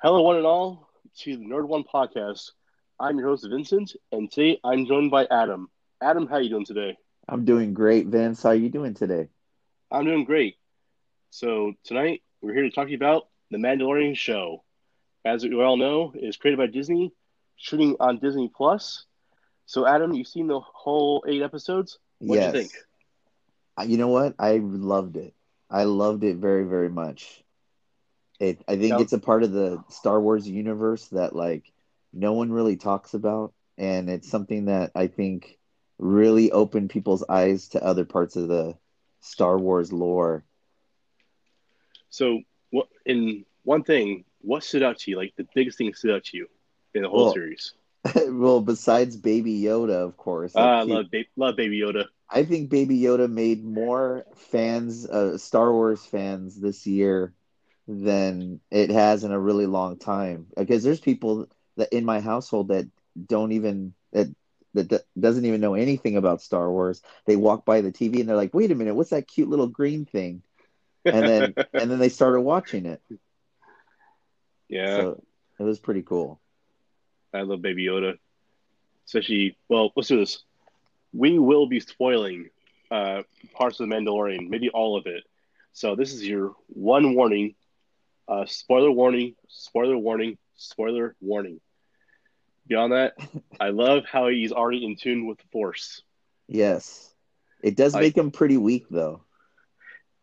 Hello, one and all, to the Nerd One podcast. I'm your host, Vincent, and today I'm joined by Adam. Adam, how you doing today? I'm doing great, Vince. How are you doing today? I'm doing great. So tonight we're here to talk to you about the Mandalorian show. As we all know, is created by Disney, shooting on Disney Plus. So, Adam, you've seen the whole eight episodes. What do yes. you think? Uh, You know what? I loved it. I loved it very, very much. It, I think Now- it's a part of the Star Wars universe that like no one really talks about, and it's something that I think really opened people's eyes to other parts of the Star Wars lore. So, what in one thing, what stood out to you? Like the biggest thing that stood out to you in the whole Well, series? well, besides Baby Yoda, of course. Ah, I love, ba- love Baby Yoda. I think Baby Yoda made more fans, uh, Star Wars fans this year than it has in a really long time. Because there's people that in my household that don't even that that d- doesn't even know anything about Star Wars. They walk by the TV and they're like, "Wait a minute, what's that cute little green thing?" And then and then they started watching it. yeah, So it was pretty cool. I love Baby Yoda. Especially, well, let's do this. We will be spoiling uh, parts of the Mandalorian, maybe all of it. So this is your one warning. Uh, spoiler warning, spoiler warning, spoiler warning. Beyond that, I love how he's already in tune with the Force. Yes, it does I- make them pretty weak though.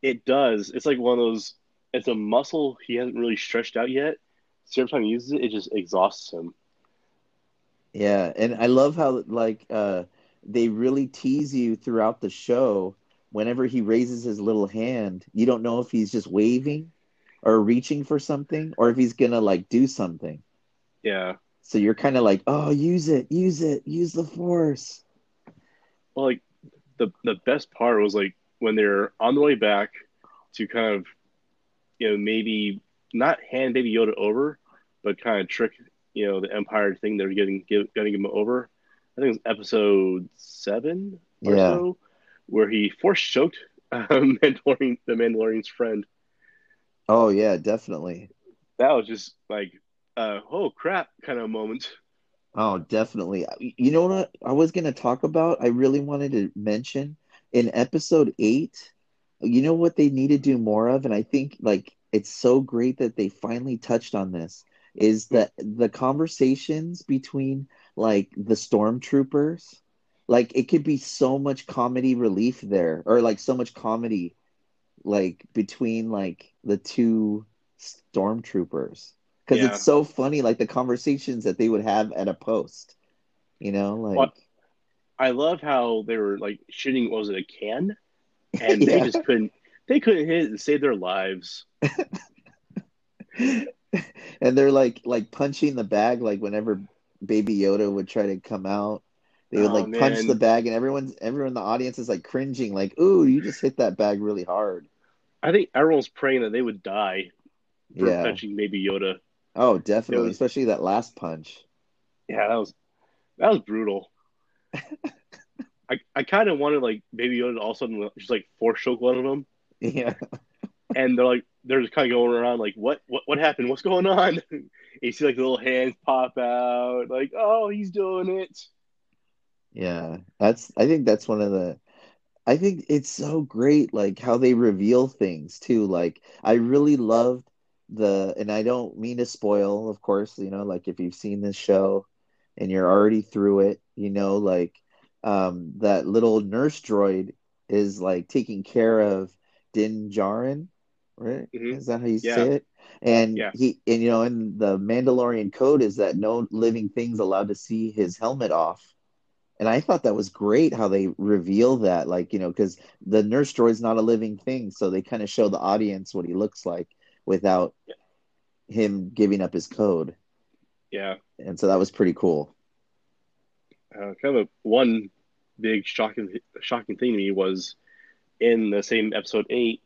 It does. It's like one of those. It's a muscle he hasn't really stretched out yet. So every time he uses it, it just exhausts him. Yeah, and I love how like uh they really tease you throughout the show. Whenever he raises his little hand, you don't know if he's just waving or reaching for something or if he's gonna like do something. Yeah. So you're kind of like, "Oh, use it, use it, use the force." Well, like the the best part was like when they're on the way back to kind of, you know, maybe not hand Baby Yoda over, but kind of trick, you know, the Empire thing they're getting give, getting him over. I think it was episode seven or Yeah. so, where he force choked um, Mandalorian, the Mandalorian's friend. Oh yeah, definitely. That was just like, uh, oh crap, kind of moment. Oh, definitely. You know what I was going to talk about? I really wanted to mention in episode eight, you know what they need to do more of? And I think like it's so great that they finally touched on this is that the conversations between like the stormtroopers, like it could be so much comedy relief there, or like so much comedy like between like the two stormtroopers because Yeah. it's so funny like the conversations that they would have at a post you know like What? I love how they were like shooting. What was it a can? And they just couldn't. They couldn't hit it and save their lives. and they're like like punching the bag like whenever baby yoda would try to come out they would Oh, like punch the bag and everyone's everyone in the audience is like cringing like ooh you just hit that bag really hard I think everyone's praying that they would die for yeah punching Baby Yoda. oh definitely was- especially that last punch Yeah, that was that was brutal. I I kind of wanted like Baby Yoda to all of a sudden just like force choke one of them, yeah and they're like they're just kind of going around like what what what happened? What's going on? And you see like the little hands pop out, like oh he's doing it. Yeah, that's I think that's one of the I think it's so great like how they reveal things too. Like I really loved the and I don't mean to spoil, of course, you know, like if you've seen this show and you're already through it, you know, like um that little nurse droid is like taking care of Din Djarin, right? Mhm. Is that how you Yeah. say it? And Yeah. he and you know, and the Mandalorian code is that no living thing's allowed to see his helmet off. And I thought that was great how they reveal that, like, you know, because the nurse droid's not a living thing. So they kind of show the audience what he looks like without him giving up his code. Yeah, And so that was pretty cool. uh, kind of one big shocking shocking thing to me was in the same episode eight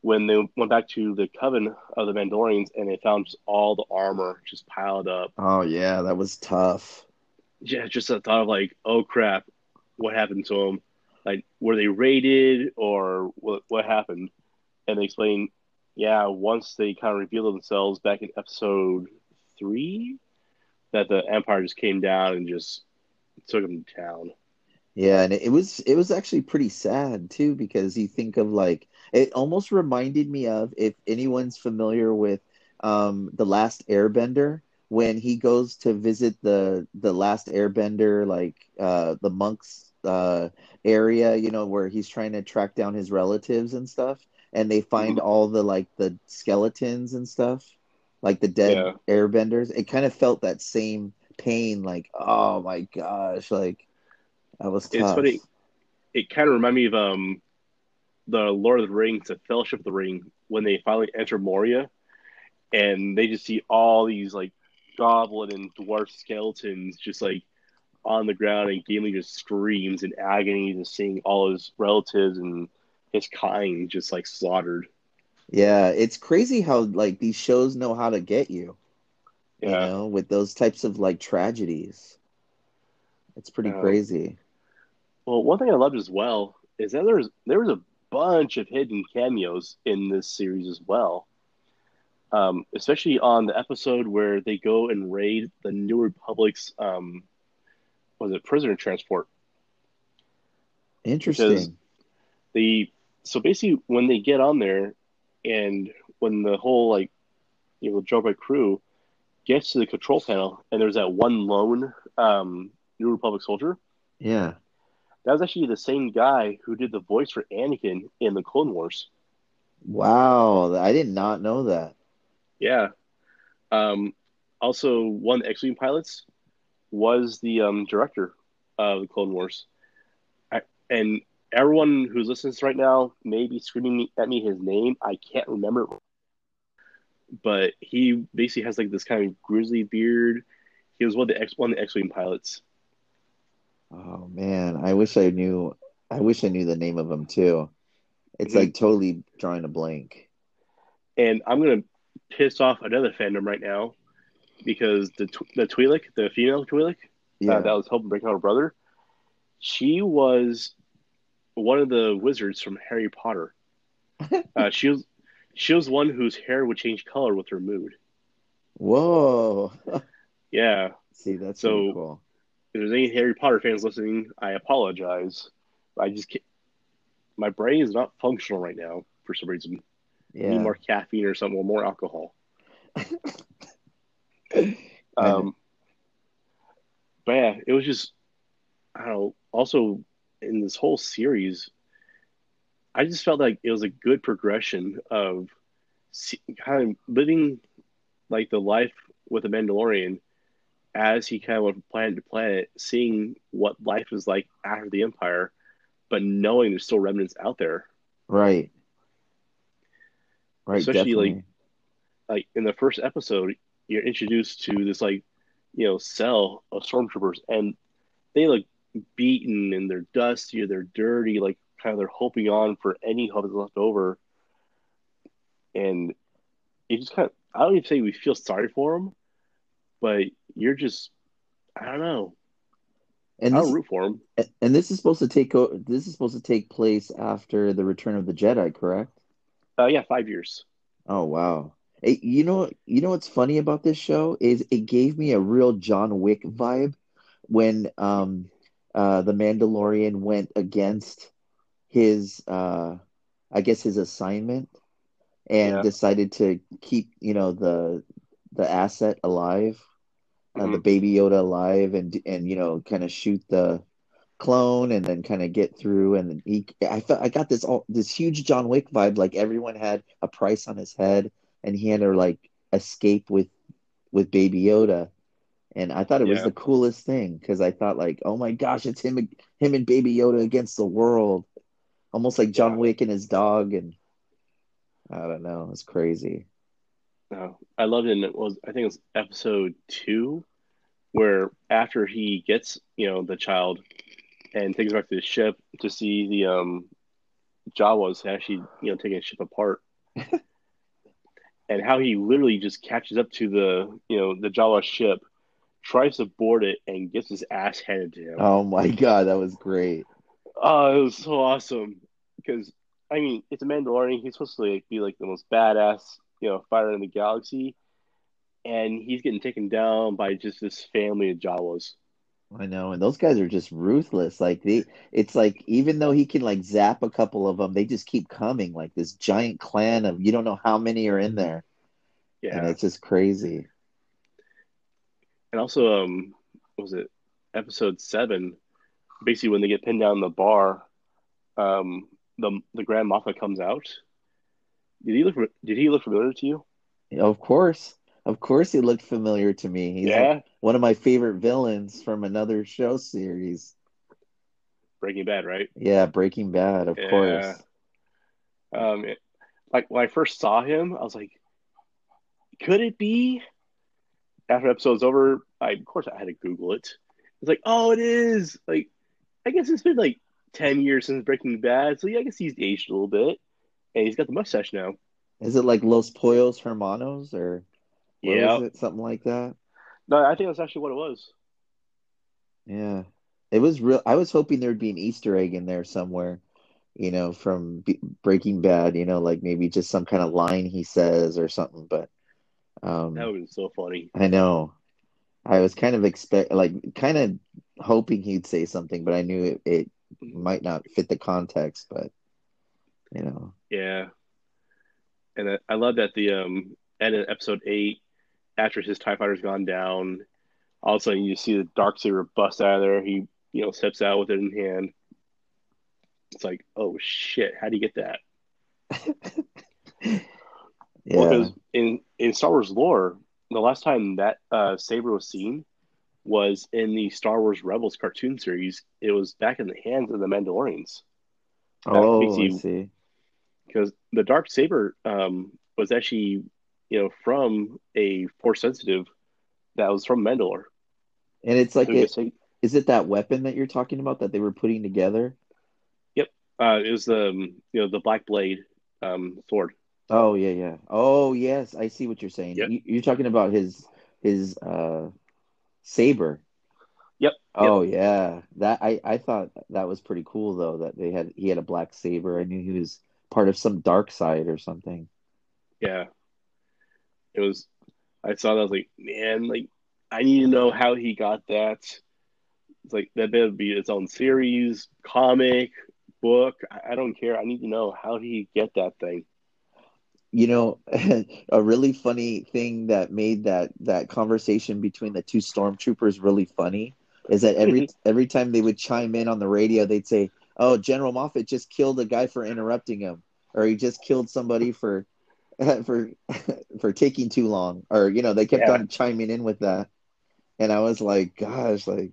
when they went back to the coven of the Mandalorians and they found just all the armor just piled up. Oh, yeah, that was tough. Yeah, just a thought of like, oh crap, what happened to them? Like, were they raided or what? What happened? And they explain, yeah, once they kind of revealed themselves back in episode three that the Empire just came down and just took them to town. Yeah, and it was it was actually pretty sad too because you think of like it almost reminded me of if anyone's familiar with um the last Airbender when he goes to visit the the last Airbender like uh the monks uh area, you know, where he's trying to track down his relatives and stuff and they find all the like the skeletons and stuff, like the dead Yeah. airbenders. It kind of felt that same pain like oh my gosh, like that was It's funny. It kind of reminded me of um, the Lord of the Rings, the Fellowship of the Ring, when they finally enter Moria, and they just see all these like goblin and dwarf skeletons just like on the ground, and Gimli just screams in agony, just seeing all his relatives and his kind just like slaughtered. Yeah, it's crazy how like these shows know how to get you, you Yeah. know, with those types of like tragedies. It's pretty Yeah. crazy. Well, one thing I loved as well is that there's there was a bunch of hidden cameos in this series as well. Um, especially on the episode where they go and raid the New Republic's um, was it prisoner transport? Interesting. The so basically when they get on there and when the whole like you know Joe crew gets to the control panel and there's that one lone um, New Republic soldier Yeah. that was actually the same guy who did the voice for Anakin in the Clone Wars. Wow, I did not know that. Yeah. Um, also, one of the X-wing pilots was the um, director of the Clone Wars, I, and everyone who's listening right now may be screaming at me his name. I can't remember, but he basically has like this kind of grizzly beard. He was one of the X one of the X-wing pilots. Oh man, I wish I knew I wish I knew the name of him too. It's Mhm. like totally drawing a blank. And I'm gonna piss off another fandom right now because the the Twi'lek, the female Twi'lek, Yeah. uh, that was helping break out her brother. She was one of the wizards from Harry Potter. uh, she was she was one whose hair would change color with her mood. Whoa. Yeah, See, that's So- really cool. if there's any Harry Potter fans listening, I apologize. I just can't, my brain is not functional right now for some reason. I Need more caffeine or something, or more alcohol. Um, but yeah, it was just I don't know. Also, in this whole series, I just felt like it was a good progression of kind of living like the life with a Mandalorian as he kind of went from planet to planet, seeing what life is like after the Empire, but knowing there's still remnants out there. Right. Right, Especially, like, definitely. Like in the first episode, you're introduced to this like you know cell of stormtroopers, and they look beaten and they're dusty or they're dirty, like kind of they're hoping on for any hope that's left over. And it just kind of, I don't even say we feel sorry for them, but you're just, I don't know. and I this don't root for them. and this is supposed to take this is supposed to take place after the Return of the Jedi, correct? Uh, yeah, five years. Oh wow. It, you know you know what's funny about this show is it gave me a real John Wick vibe when um uh the Mandalorian went against his uh I guess his assignment and Yeah. decided to keep, you know, the the asset alive, uh, the Mhm. baby Yoda alive and and you know kind of shoot the clone and then kind of get through and he I felt I got this all this huge John Wick vibe like everyone had a price on his head and he had to like escape with with baby Yoda and I thought it was the coolest thing because I thought like oh my gosh it's him and- him and baby Yoda against the world almost like John Yeah. Wick and his dog and I don't know it's crazy No, I loved it. And it was, I think it was episode two, where after he gets, you know, the child and takes back to the ship to see the um, Jawas actually, you know, taking a ship apart, and how he literally just catches up to the, you know, the Jawa ship, tries to board it, and gets his ass handed to him. oh my god that was great Oh, it was so awesome because I mean, it's a Mandalorian. He's supposed to like, be like the most badass, you know, fighter in the galaxy, and he's getting taken down by just this family of Jawas. I know, and those guys are just ruthless. Like they, it's like even though he can like zap a couple of them, they just keep coming. Like this giant clan of you don't know how many are in there, and Yeah, it's just crazy. and also, um, what was it episode seven? Basically, when they get pinned down in the bar, um, the the Grand Moffat comes out. Did he look? Did he look familiar to you? Of course, of course, he looked familiar to me. He's like Yeah, one of my favorite villains from another show series. Breaking Bad, right? Yeah, Breaking Bad, of Yeah. course. Um, it- like when I first saw him, I was like, could it be? After episode's over, I of course I had to Google it. It's like, oh, it is. Like, I guess it's been like ten years since Breaking Bad, so yeah, I guess he's aged a little bit, and he's got the mustache now. Is it like Los Pollos Hermanos or what Yeah? Something like that? No, I think that's actually what it was. Yeah. It was real. I was hoping there'd be an Easter egg in there somewhere, you know, from B Breaking Bad, you know, like maybe just some kind of line he says or something. But um, That would be so funny. I know I was kind of expect like kind of hoping he'd say something, but I knew it, it might not fit the context. But you know, Yeah, and I, I love that the um end of episode eight, after his Tie Fighter's gone down, all of a sudden you see the Dark Saber bust out of there. He you know steps out with it in hand. It's like, oh shit, how do you get that? Well, yeah, because in in Star Wars lore, the last time that uh, saber was seen was in the Star Wars Rebels cartoon series. It was back in the hands of the Mandalorians oh, I see. because the dark saber um, was actually you know from a force sensitive that was from Mandalore. And it's like So it, say- is it that weapon that you're talking about that they were putting together? Yep, uh, it was the um, you know the black blade um, sword. Oh yeah, yeah. Oh yes, I see what you're saying. Yep. You, you're talking about his his uh saber. Yep. Oh yeah, that I I thought that was pretty cool though that they had he had a black saber. I knew he was part of some dark side or something. Yeah, it was. I saw that. I was like, man, like I need to know how he got that. It's like that better be its own series, comic, book. I, I don't care. I need to know how did he get that thing. You know, a really funny thing that made that that conversation between the two stormtroopers really funny is that every every time they would chime in on the radio, they'd say, "Oh, General Moffat just killed a guy for interrupting him, or he just killed somebody for for for taking too long," or you know, they kept Yeah. on chiming in with that, and I was like, "Gosh, like."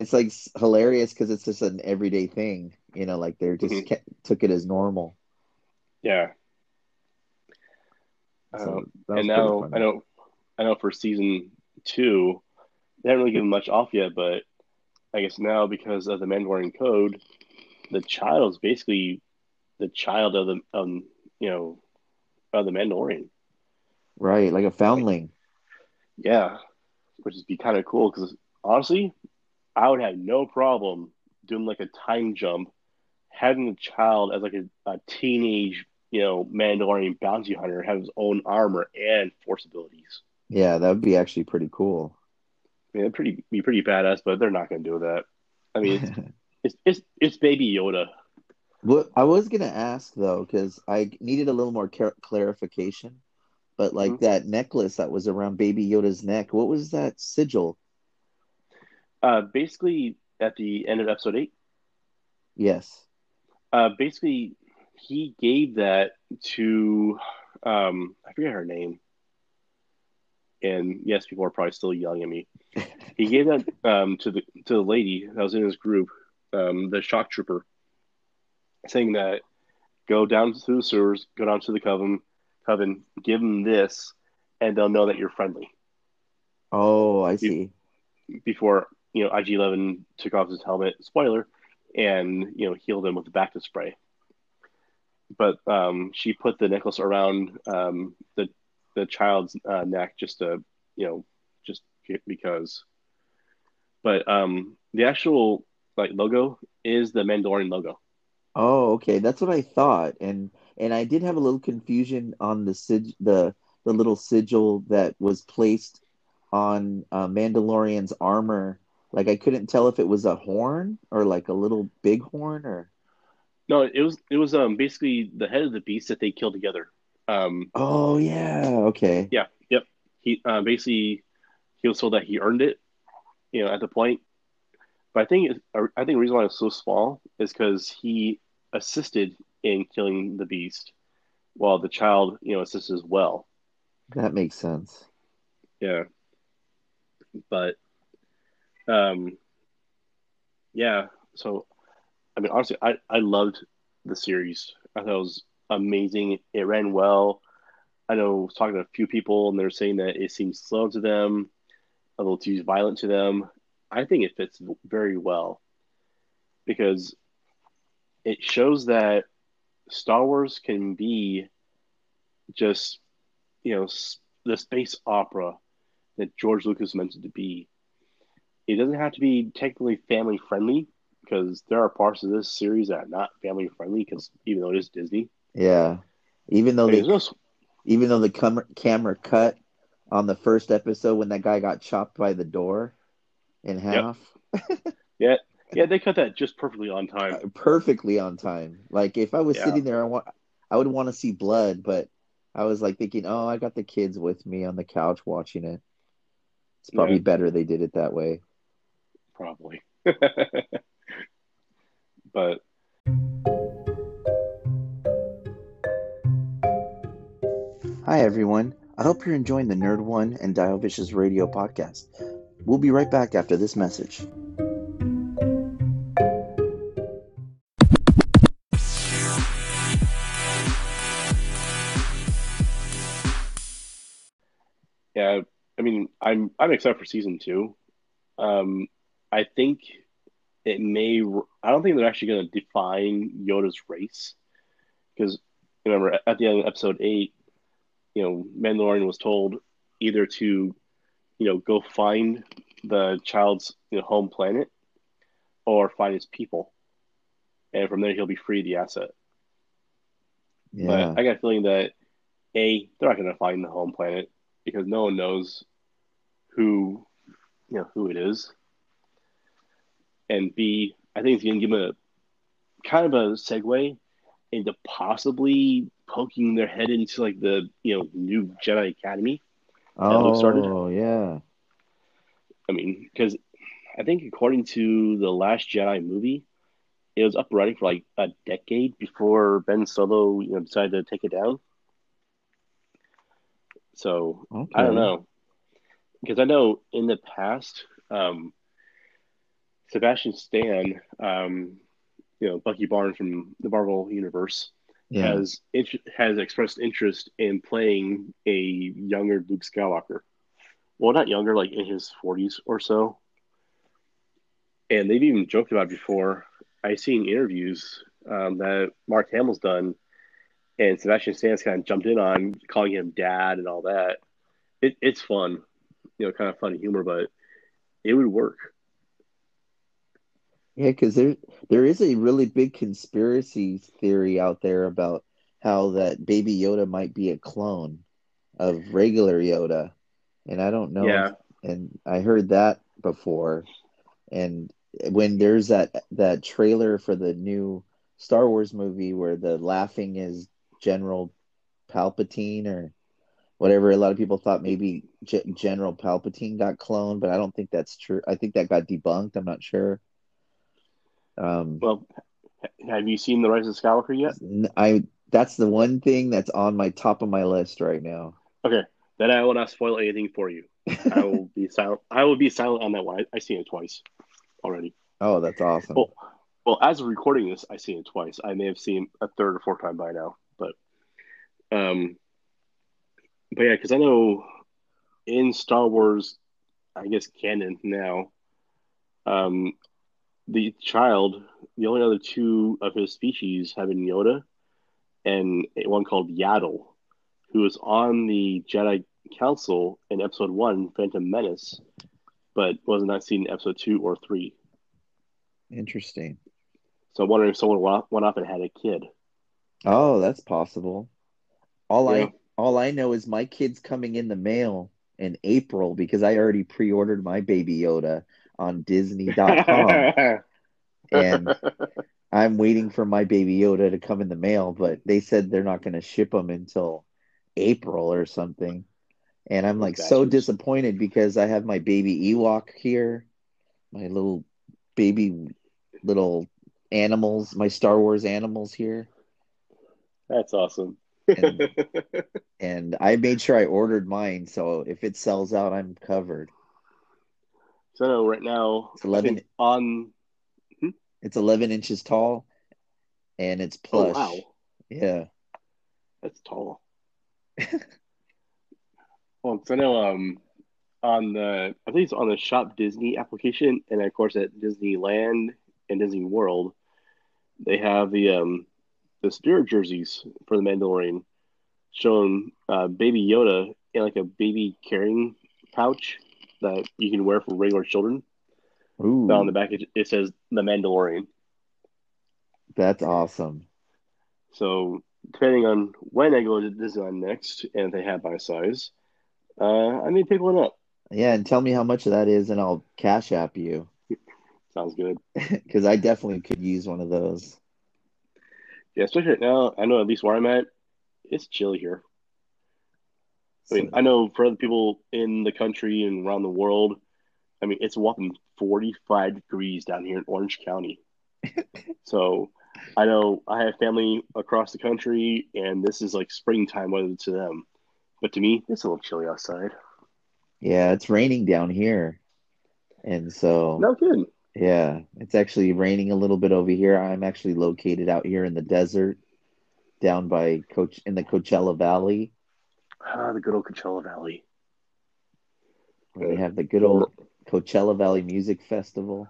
It's like hilarious because it's just an everyday thing, you know. Like they're just Mhm. ke- took it as normal. Yeah. So Um, and now. I know, I know for season two, they haven't really given much off yet, but I guess now because of the Mandalorian code, the child is basically the child of the um you know of the Mandalorian. Right, like a foundling. Yeah, which would be kind of cool because honestly, I would have no problem doing like a time jump, having a child as like a, a teenage you know Mandalorian bounty hunter have his own armor and force abilities. Yeah, that would be actually pretty cool. I mean, it'd pretty be pretty badass, but they're not going to do that. I mean, it's it's it's, it's Baby Yoda. What I was gonna ask though, because I needed a little more clar- clarification, but like Mhm. that necklace that was around Baby Yoda's neck, what was that sigil? Uh, basically, at the end of episode eight, Yes. uh, basically he gave that to um, I forget her name. And yes, people are probably still yelling at me. He gave that um, to the to the lady that was in his group, um, the shock trooper, saying that go down to the sewers, go down to the coven, coven, give them this, and they'll know that you're friendly. Oh, I see. Before you know, IG Eleven took off his helmet, spoiler, and you know healed him with the Bacta spray. But um, she put the necklace around um, the the child's uh, neck just to you know just because. But um, the actual like logo is the Mandalorian logo. Oh, okay. That's what I thought. And and I did have a little confusion on the sig the the little sigil that was placed on uh, Mandalorian's armor. Like I couldn't tell if it was a horn or like a little big horn or. No, it was it was um basically the head of the beast that they killed together. Um, oh yeah, okay. Yeah, yep. He uh, basically he was told that he earned it, you know, at the point. But I think I think the reason why it's so small is because he assisted in killing the beast, while the child, you know, assists as well. That makes sense. Yeah. But, um, yeah. So, I mean, honestly, I I loved the series. I thought it was amazing. It ran well. I know I was talking to a few people, and they're saying that it seems slow to them, a little too violent to them. I think it fits very well because it shows that Star Wars can be just, you know, the space opera that George Lucas meant it to be. It doesn't have to be technically family friendly because there are parts of this series that are not family friendly because even though it is Disney. Yeah, even though they, no... even though the com- camera cut on the first episode when that guy got chopped by the door in half. Yep. yeah, yeah, they cut that just perfectly on time. Uh, perfectly on time. Like if I was yeah. sitting there, I want, I would want to see blood, but I was like thinking, oh, I got the kids with me on the couch watching it. It's probably yeah. better they did it that way. Probably. but Hi everyone. I hope you're enjoying the Nerd One and Diovicious Radio podcast. We'll be right back after this message. Yeah, I mean, I'm I'm excited for season two. Um, I think it may. I don't think they're actually going to define Yoda's race because remember at the end of episode eight, you know, Mandalorian was told either to, you know, go find the child's you know, home planet or find his people, and from there he'll be free of the asset. Yeah. But I got a feeling that a they're not going to find the home planet because no one knows who you know who it is, and B I think it's going to give them a kind of a segue into possibly poking their head into like the you know new Jedi Academy. Oh, started. yeah. I mean, because I think according to the Last Jedi movie, it was up running for like a decade before Ben Solo you know, decided to take it down. So okay. I don't know because I know in the past, um, Sebastian Stan, um, you know Bucky Barnes from the Marvel Universe, yeah. has has expressed interest in playing a younger Luke Skywalker. Well, not younger, like in his forties or so. And they've even joked about before. I've seen interviews um, that Mark Hamill's done, and Sebastian Stan's kind of jumped in on calling him dad and all that. It, it's fun, you know, kind of funny humor, but it would work. Yeah, because there there is a really big conspiracy theory out there about how that Baby Yoda might be a clone of regular Yoda, and I don't know. Yeah. and I heard that before, and when there's that that trailer for the new Star Wars movie where the laughing is General Palpatine or whatever. A lot of people thought maybe G- General Palpatine got cloned, but I don't think that's true. I think that got debunked. I'm not sure. Um, well, have you seen the Rise of Skywalker yet? I that's the one thing that's on my top of my list right now. Okay, then I will not spoil anything for you. I will be silent. I will be silent on that one. I, I seen it twice already. Oh, that's awesome. Well, well, as of recording this, I seen it twice. I may have seen a third or fourth time by now, but um, but yeah, because I know in Star Wars, I guess canon now, um, the child, the only other two of his species have been Yoda and one called Yaddle, who was on the Jedi Council in Episode One, Phantom Menace, but was not seen in Episode Two or Three. Interesting. So I'm wondering if someone went off and had a kid. Oh, that's possible. All yeah. I all I know is my kid's coming in the mail in April because I already pre-ordered my baby Yoda on Disney.com. and I'm waiting for my baby Yoda to come in the mail, but they said they're not going to ship them until April or something. And I'm like so disappointed because I have my baby Ewok here, my little baby little animals, my Star Wars animals here. That's awesome. and, and I made sure I ordered mine, so if it sells out, I'm covered. So right now, it's eleven on. Hmm? It's eleven inches tall, and it's plush. Oh, wow! Yeah, that's tall. well, so I know um on the I think it's on the Shop Disney application, and of course at Disneyland and Disney World, they have the um the spirit jerseys for the Mandalorian, showing uh, Baby Yoda in like a baby carrying pouch that you can wear for regular children. Ooh. on the back, it, it says the Mandalorian. That's awesome. So, depending on when I go to Disneyland next, and if they have my size, uh, I may pick one up. Yeah, and tell me how much of that is, and I'll cash app you. Sounds good. Because I definitely could use one of those. Yeah, especially right now. I know at least where I'm at, it's chilly here. I mean, I know for other people in the country and around the world, I mean, it's whopping 45 degrees down here in Orange County. so I know I have family across the country, and this is like springtime weather to them. But to me, it's a little chilly outside. Yeah, it's raining down here. And so. No kidding. Yeah, it's actually raining a little bit over here. I'm actually located out here in the desert, down by Coach in the Coachella Valley. Ah, the good old Coachella Valley. Where they have the good old Coachella Valley Music Festival.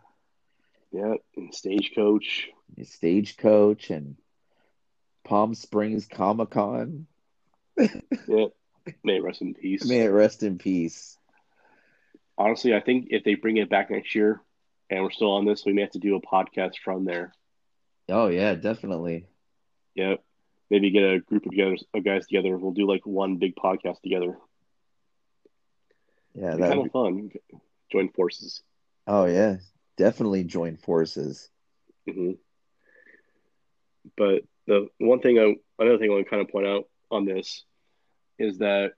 Yeah, and Stagecoach. Stagecoach and Palm Springs Comic Con. yeah. May it rest in peace. May it rest in peace. Honestly, I think if they bring it back next year, and we're still on this, we may have to do a podcast from there. Oh yeah, definitely. Yep. Maybe get a group of guys, of guys together. We'll do like one big podcast together. Yeah, that's kind of fun. Join forces. Oh yeah, definitely join forces. Mm-hmm. But the one thing, I, another thing I want to kind of point out on this is that,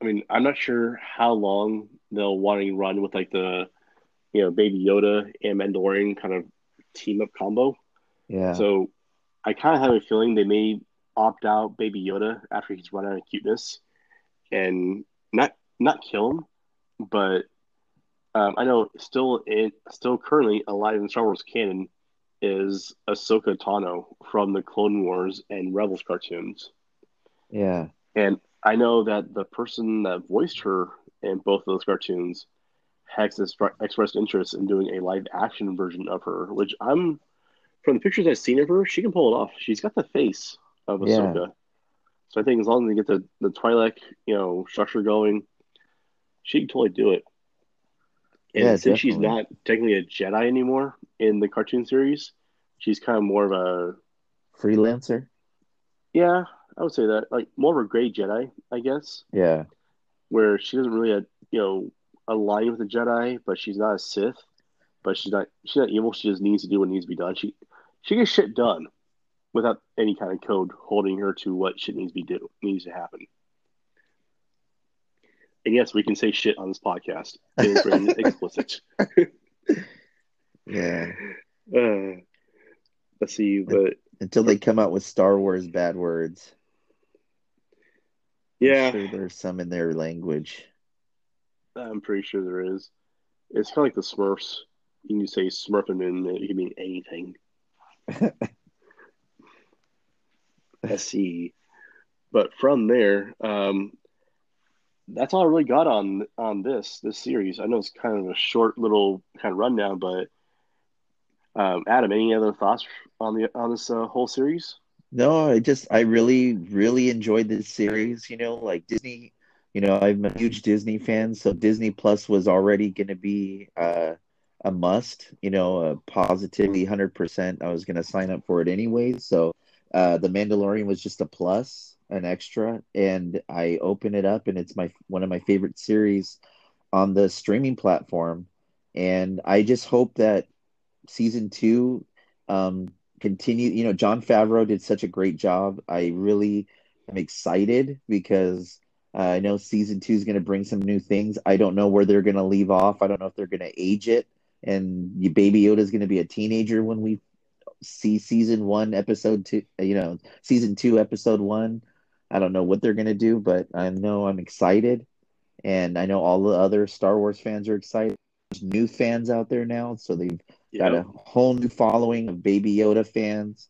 I mean, I'm not sure how long they'll want to run with like the you know, Baby Yoda and Mandalorian kind of team up combo. Yeah. So I kind of have a feeling they may opt out Baby Yoda after he's run out of cuteness, and not not kill him, but um, I know still in still currently alive in Star Wars canon is Ahsoka Tano from the Clone Wars and Rebels cartoons. Yeah. And I know that the person that voiced her in both of those cartoons Hex has expressed interest in doing a live action version of her, which I'm from the pictures I've seen of her, she can pull it off. She's got the face of Ahsoka. Yeah. So I think as long as they get the, the Twi'lek, you know, structure going, she can totally do it. And yeah, since definitely. she's not technically a Jedi anymore in the cartoon series, she's kind of more of a freelancer. Yeah, I would say that. Like more of a gray Jedi, I guess. Yeah. Where she doesn't really, uh, you know, align with the Jedi, but she's not a Sith. But she's not she's not evil. She just needs to do what needs to be done. She she gets shit done without any kind of code holding her to what shit needs to be do needs to happen. And yes, we can say shit on this podcast. It's explicit. yeah. Uh, let's see, but until they come out with Star Wars bad words. Yeah, I'm sure there's some in their language. I'm pretty sure there is. It's kind of like the Smurfs. You can say Smurfing and it can mean anything. See. But from there, um, that's all I really got on on this this series. I know it's kind of a short little kind of rundown, but um, Adam, any other thoughts on the on this uh, whole series? No, I just I really really enjoyed this series. You know, like Disney you know, I'm a huge Disney fan, so Disney Plus was already going to be uh, a must. You know, a positively hundred percent. I was going to sign up for it anyway. So, uh, the Mandalorian was just a plus. an extra, and I open it up, and it's my one of my favorite series on the streaming platform, and I just hope that season two um, continue. You know, Jon Favreau did such a great job. I really am excited because uh, I know season two is going to bring some new things. I don't know where they're going to leave off. I don't know if they're going to age it, and Baby Yoda is going to be a teenager when we see season one, episode two. You know, season two, episode one. I don't know what they're going to do, but I know I'm excited, and I know all the other Star Wars fans are excited. There's new fans out there now, so they've got a whole new following of Baby Yoda fans.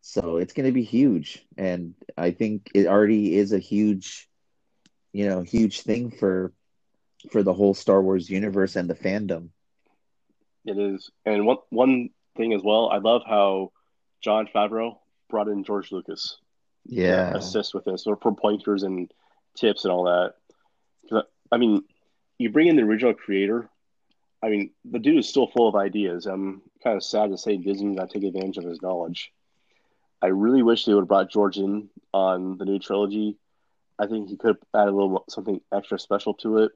So it's going to be huge, and I think it already is a huge, you know, huge thing for for the whole Star Wars universe and the fandom. It is, and one one thing as well, I love how Jon Favreau brought in George Lucas, yeah, assist with this or for pointers and tips and all that. I mean, you bring in the original creator. I mean, the dude is still full of ideas. I'm kind of sad to say Disney did not take advantage of his knowledge. I really wish they would have brought George in on the new trilogy. I think he could add a little something extra special to it.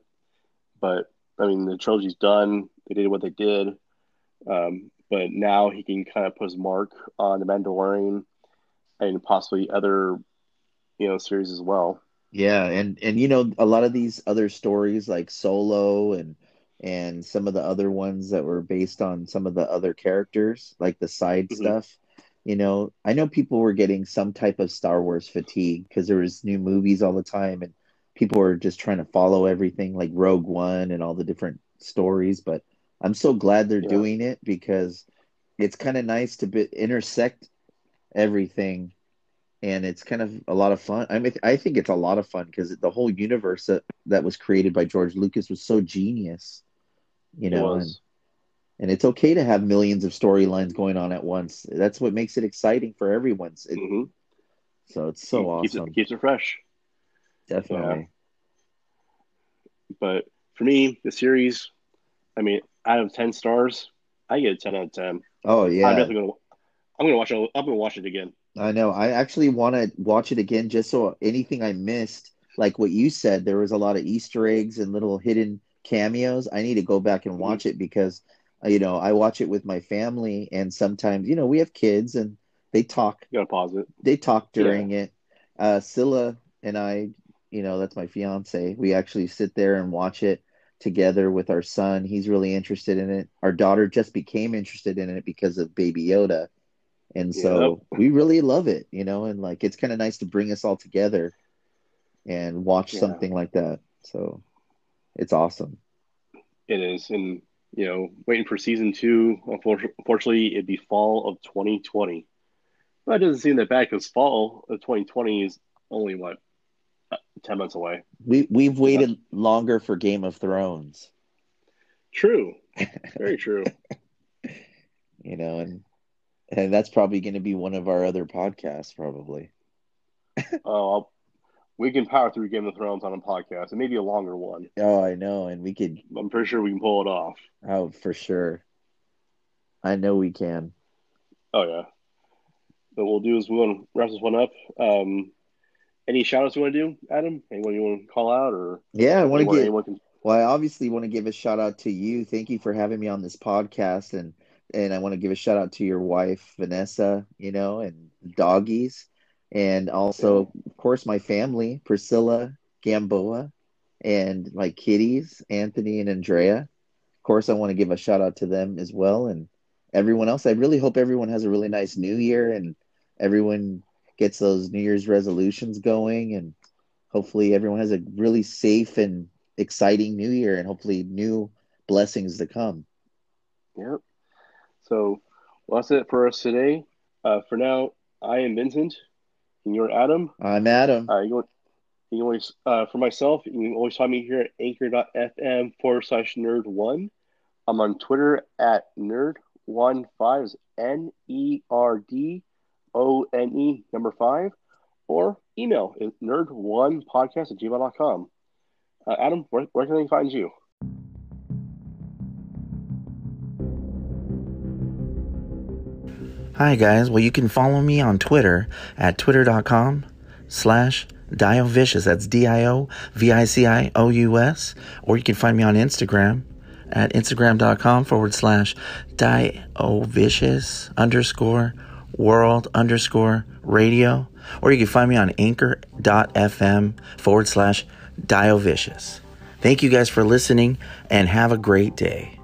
But I mean, the trilogy's done. They did what they did. Um, but now he can kind of put his mark on the Mandalorian and possibly other, you know, series as well. Yeah, and and you know a lot of these other stories like Solo and and some of the other ones that were based on some of the other characters, like the side mm-hmm. stuff you know i know people were getting some type of star wars fatigue because there was new movies all the time and people were just trying to follow everything like rogue one and all the different stories but i'm so glad they're yeah. doing it because it's kind of nice to be, intersect everything and it's kind of a lot of fun i mean i think it's a lot of fun because the whole universe that, that was created by george lucas was so genius you know and and it's okay to have millions of storylines going on at once. That's what makes it exciting for everyone. It, mm-hmm. So it's so keeps awesome. It, keeps it fresh. Definitely. Yeah. But for me, the series, I mean, out of ten stars, I get a ten out of ten. Oh yeah. I'm definitely gonna. I'm gonna watch it. I'm gonna watch it again. I know. I actually want to watch it again just so anything I missed, like what you said, there was a lot of Easter eggs and little hidden cameos. I need to go back and watch it because you know, I watch it with my family, and sometimes, you know, we have kids and they talk. You gotta pause it. They talk during yeah. it. Uh, Scylla and I, you know, that's my fiance. We actually sit there and watch it together with our son. He's really interested in it. Our daughter just became interested in it because of Baby Yoda. And so yep. we really love it, you know, and like it's kind of nice to bring us all together and watch yeah. something like that. So it's awesome. It is. And you know, waiting for season two. Unfortunately, it'd be fall of 2020. But it doesn't seem that bad because fall of 2020 is only what 10 months away. We we've waited yeah. longer for Game of Thrones. True, very true. you know, and and that's probably going to be one of our other podcasts, probably. oh, I'll, we can power through Game of Thrones on a podcast, and maybe a longer one. Oh, I know, and we could. I'm pretty sure we can pull it off. Oh, for sure. I know we can. Oh yeah. What we'll do is we'll wrap this one up. Um, any shout outs you want to do, Adam? Anyone you want to call out or? Yeah, I want to give. Can... Well, I obviously want to give a shout out to you. Thank you for having me on this podcast, and and I want to give a shout out to your wife Vanessa. You know, and doggies and also of course my family priscilla gamboa and my kitties anthony and andrea of course i want to give a shout out to them as well and everyone else i really hope everyone has a really nice new year and everyone gets those new year's resolutions going and hopefully everyone has a really safe and exciting new year and hopefully new blessings to come yep so well, that's it for us today uh, for now i am vincent and you're Adam. I'm Adam. Uh, you, always, uh, for myself, you can always find me here at anchor.fm forward slash nerd one. I'm on Twitter at nerd15, N E R D O N E number five, or email nerd1 podcast at gmail.com. Uh, Adam, where, where can they find you? Hi, guys. Well, you can follow me on Twitter at twitter.com slash Diovicious. That's D I O V I C I O U S. Or you can find me on Instagram at instagram.com forward slash Diovicious underscore world underscore radio. Or you can find me on anchor.fm forward slash Diovicious. Thank you guys for listening and have a great day.